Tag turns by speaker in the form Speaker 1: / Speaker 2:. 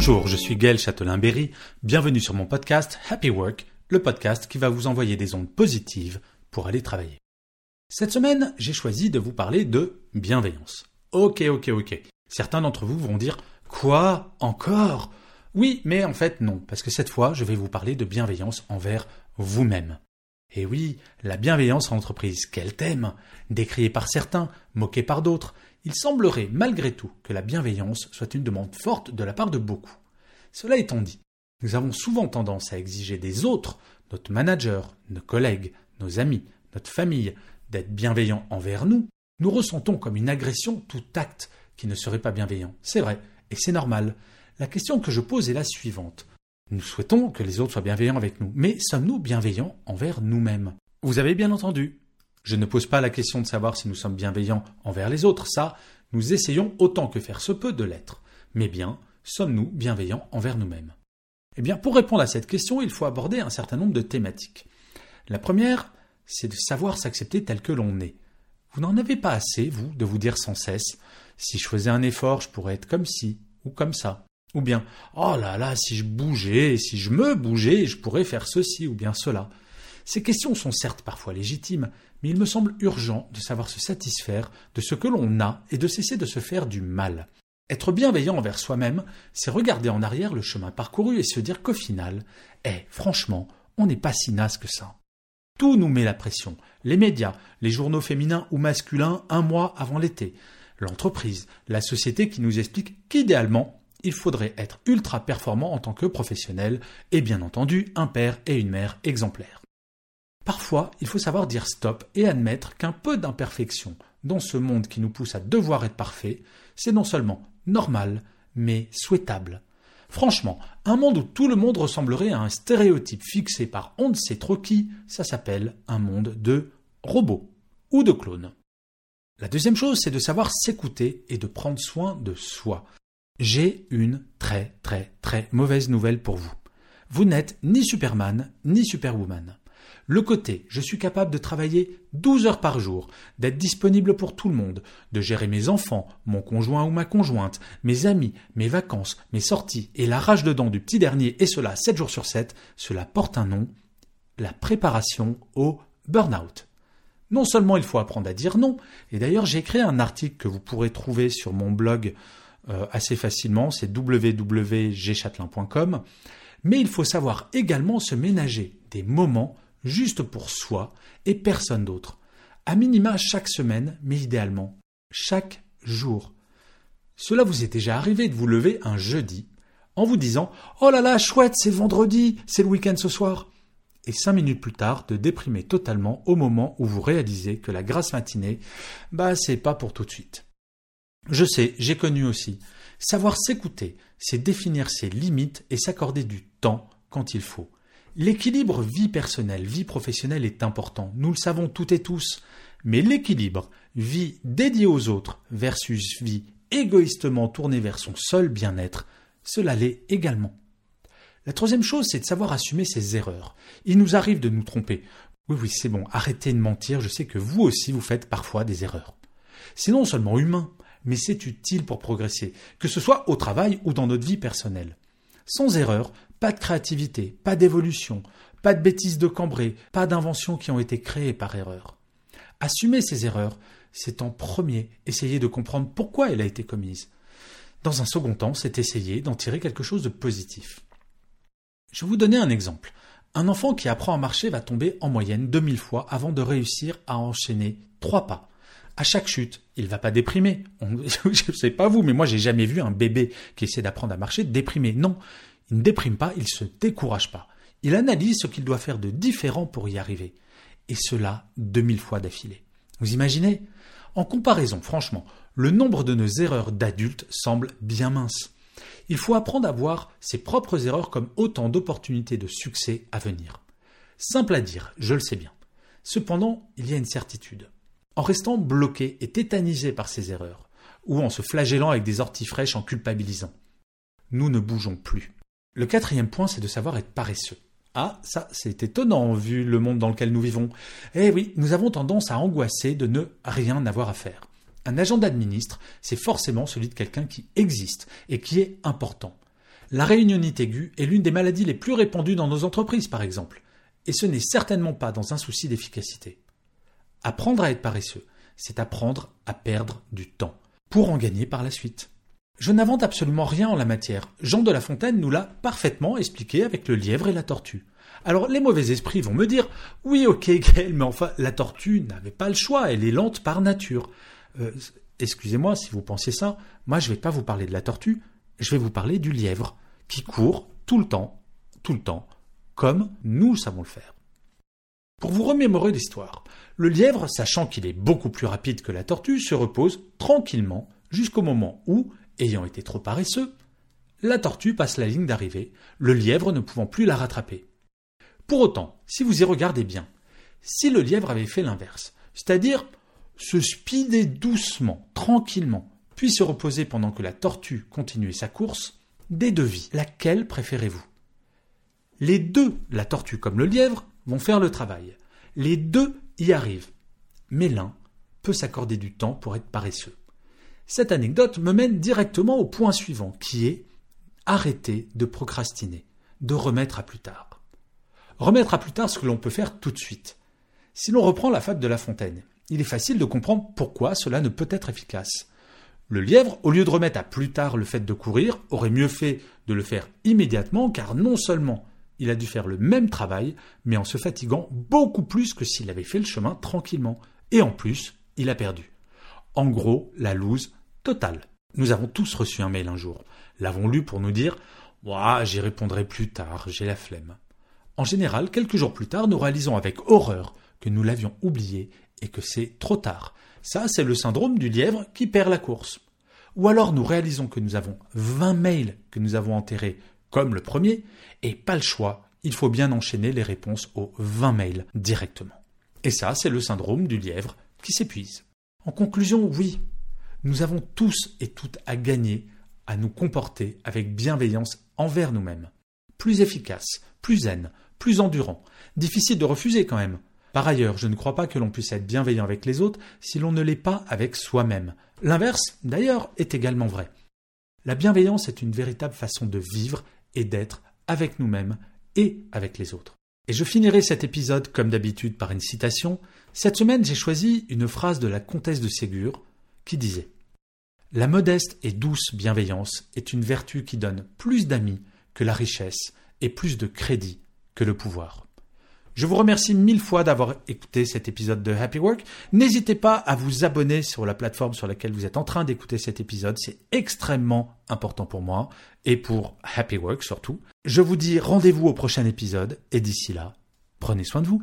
Speaker 1: Bonjour, je suis Gaël Châtelain-Berry. Bienvenue sur mon podcast Happy Work, le podcast qui va vous envoyer des ondes positives pour aller travailler. Cette semaine, j'ai choisi de vous parler de bienveillance. Ok, ok, ok. Certains d'entre vous vont dire Quoi? Encore? Oui, mais en fait non, parce que cette fois, je vais vous parler de bienveillance envers vous-même. Et oui, la bienveillance en entreprise, quel thème Décrié par certains, moqué par d'autres, il semblerait malgré tout que la bienveillance soit une demande forte de la part de beaucoup. Cela étant dit, nous avons souvent tendance à exiger des autres, notre manager, nos collègues, nos amis, notre famille, d'être bienveillants envers nous. Nous ressentons comme une agression tout acte qui ne serait pas bienveillant. C'est vrai, et c'est normal. La question que je pose est la suivante. Nous souhaitons que les autres soient bienveillants avec nous, mais sommes-nous bienveillants envers nous-mêmes? Vous avez bien entendu. Je ne pose pas la question de savoir si nous sommes bienveillants envers les autres, ça, nous essayons autant que faire se peut de l'être. Mais bien, sommes-nous bienveillants envers nous-mêmes? Eh bien, pour répondre à cette question, il faut aborder un certain nombre de thématiques. La première, c'est de savoir s'accepter tel que l'on est. Vous n'en avez pas assez, vous, de vous dire sans cesse si je faisais un effort, je pourrais être comme ci ou comme ça. Ou bien oh là là, si je bougeais, si je me bougeais, je pourrais faire ceci ou bien cela. Ces questions sont certes parfois légitimes, mais il me semble urgent de savoir se satisfaire de ce que l'on a et de cesser de se faire du mal. Être bienveillant envers soi-même, c'est regarder en arrière le chemin parcouru et se dire qu'au final, eh, franchement, on n'est pas si naze que ça. Tout nous met la pression. Les médias, les journaux féminins ou masculins un mois avant l'été, l'entreprise, la société qui nous explique qu'idéalement, il faudrait être ultra performant en tant que professionnel et bien entendu un père et une mère exemplaires. Parfois, il faut savoir dire stop et admettre qu'un peu d'imperfection dans ce monde qui nous pousse à devoir être parfait, c'est non seulement normal, mais souhaitable. Franchement, un monde où tout le monde ressemblerait à un stéréotype fixé par on ne sait trop qui, ça s'appelle un monde de robots ou de clones. La deuxième chose, c'est de savoir s'écouter et de prendre soin de soi. J'ai une très très très mauvaise nouvelle pour vous. Vous n'êtes ni Superman ni Superwoman. Le côté je suis capable de travailler 12 heures par jour, d'être disponible pour tout le monde, de gérer mes enfants, mon conjoint ou ma conjointe, mes amis, mes vacances, mes sorties et la rage dedans du petit dernier et cela 7 jours sur 7, cela porte un nom, la préparation au burn-out. Non seulement il faut apprendre à dire non, et d'ailleurs j'ai créé un article que vous pourrez trouver sur mon blog euh, assez facilement, c'est www.gchatelain.com, mais il faut savoir également se ménager des moments juste pour soi et personne d'autre. À minima chaque semaine, mais idéalement chaque jour. Cela vous est déjà arrivé de vous lever un jeudi en vous disant Oh là là, chouette, c'est vendredi, c'est le week-end ce soir. Et cinq minutes plus tard, de déprimer totalement au moment où vous réalisez que la grasse matinée, bah, c'est pas pour tout de suite. Je sais, j'ai connu aussi. Savoir s'écouter, c'est définir ses limites et s'accorder du temps quand il faut. L'équilibre vie personnelle, vie professionnelle est important, nous le savons toutes et tous, mais l'équilibre vie dédiée aux autres versus vie égoïstement tournée vers son seul bien-être, cela l'est également. La troisième chose, c'est de savoir assumer ses erreurs. Il nous arrive de nous tromper. Oui, oui, c'est bon, arrêtez de mentir, je sais que vous aussi vous faites parfois des erreurs. C'est non seulement humain, mais c'est utile pour progresser, que ce soit au travail ou dans notre vie personnelle. Sans erreur, pas de créativité, pas d'évolution, pas de bêtises de cambré, pas d'inventions qui ont été créées par erreur. Assumer ces erreurs, c'est en premier essayer de comprendre pourquoi elle a été commise. Dans un second temps, c'est essayer d'en tirer quelque chose de positif. Je vais vous donner un exemple. Un enfant qui apprend à marcher va tomber en moyenne 2000 fois avant de réussir à enchaîner trois pas. À chaque chute, il va pas déprimer. Je je sais pas vous, mais moi j'ai jamais vu un bébé qui essaie d'apprendre à marcher déprimer. Non, il ne déprime pas, il se décourage pas. Il analyse ce qu'il doit faire de différent pour y arriver. et cela 2000 fois d'affilée. Vous imaginez? En comparaison, franchement, le nombre de nos erreurs d'adultes semble bien mince. Il faut apprendre à voir ses propres erreurs comme autant d'opportunités de succès à venir. Simple à dire, je le sais bien. Cependant, il y a une certitude. En restant bloqué et tétanisé par ses erreurs, ou en se flagellant avec des orties fraîches en culpabilisant, nous ne bougeons plus. Le quatrième point, c'est de savoir être paresseux. Ah, ça, c'est étonnant vu le monde dans lequel nous vivons. Eh oui, nous avons tendance à angoisser de ne rien avoir à faire. Un agenda de ministre, c'est forcément celui de quelqu'un qui existe et qui est important. La réunionite aiguë est l'une des maladies les plus répandues dans nos entreprises, par exemple. Et ce n'est certainement pas dans un souci d'efficacité. Apprendre à être paresseux, c'est apprendre à perdre du temps, pour en gagner par la suite. Je n'invente absolument rien en la matière. Jean de La Fontaine nous l'a parfaitement expliqué avec le lièvre et la tortue. Alors les mauvais esprits vont me dire Oui, ok, Gaël, mais enfin, la tortue n'avait pas le choix, elle est lente par nature. Euh, excusez-moi si vous pensez ça, moi je ne vais pas vous parler de la tortue, je vais vous parler du lièvre, qui court tout le temps, tout le temps, comme nous savons le faire. Pour vous remémorer l'histoire, le lièvre, sachant qu'il est beaucoup plus rapide que la tortue, se repose tranquillement jusqu'au moment où ayant été trop paresseux, la tortue passe la ligne d'arrivée, le lièvre ne pouvant plus la rattraper. Pour autant, si vous y regardez bien, si le lièvre avait fait l'inverse, c'est-à-dire se speeder doucement, tranquillement, puis se reposer pendant que la tortue continuait sa course, des devis, laquelle préférez-vous? Les deux, la tortue comme le lièvre, vont faire le travail. Les deux y arrivent. Mais l'un peut s'accorder du temps pour être paresseux. Cette anecdote me mène directement au point suivant, qui est arrêter de procrastiner, de remettre à plus tard. Remettre à plus tard ce que l'on peut faire tout de suite. Si l'on reprend la fable de La Fontaine, il est facile de comprendre pourquoi cela ne peut être efficace. Le lièvre, au lieu de remettre à plus tard le fait de courir, aurait mieux fait de le faire immédiatement, car non seulement il a dû faire le même travail, mais en se fatiguant beaucoup plus que s'il avait fait le chemin tranquillement. Et en plus, il a perdu. En gros, la loose Total. Nous avons tous reçu un mail un jour. L'avons lu pour nous dire j'y répondrai plus tard, j'ai la flemme. En général, quelques jours plus tard, nous réalisons avec horreur que nous l'avions oublié et que c'est trop tard. Ça, c'est le syndrome du lièvre qui perd la course. Ou alors nous réalisons que nous avons 20 mails que nous avons enterrés comme le premier, et pas le choix, il faut bien enchaîner les réponses aux 20 mails directement. Et ça, c'est le syndrome du lièvre qui s'épuise. En conclusion, oui, nous avons tous et toutes à gagner à nous comporter avec bienveillance envers nous-mêmes. Plus efficace, plus zen, plus endurant. Difficile de refuser quand même. Par ailleurs, je ne crois pas que l'on puisse être bienveillant avec les autres si l'on ne l'est pas avec soi-même. L'inverse, d'ailleurs, est également vrai. La bienveillance est une véritable façon de vivre et d'être avec nous-mêmes et avec les autres. Et je finirai cet épisode comme d'habitude par une citation. Cette semaine, j'ai choisi une phrase de la comtesse de Ségur qui disait La modeste et douce bienveillance est une vertu qui donne plus d'amis que la richesse et plus de crédit que le pouvoir. Je vous remercie mille fois d'avoir écouté cet épisode de Happy Work. N'hésitez pas à vous abonner sur la plateforme sur laquelle vous êtes en train d'écouter cet épisode. C'est extrêmement important pour moi et pour Happy Work surtout. Je vous dis rendez-vous au prochain épisode et d'ici là, prenez soin de vous.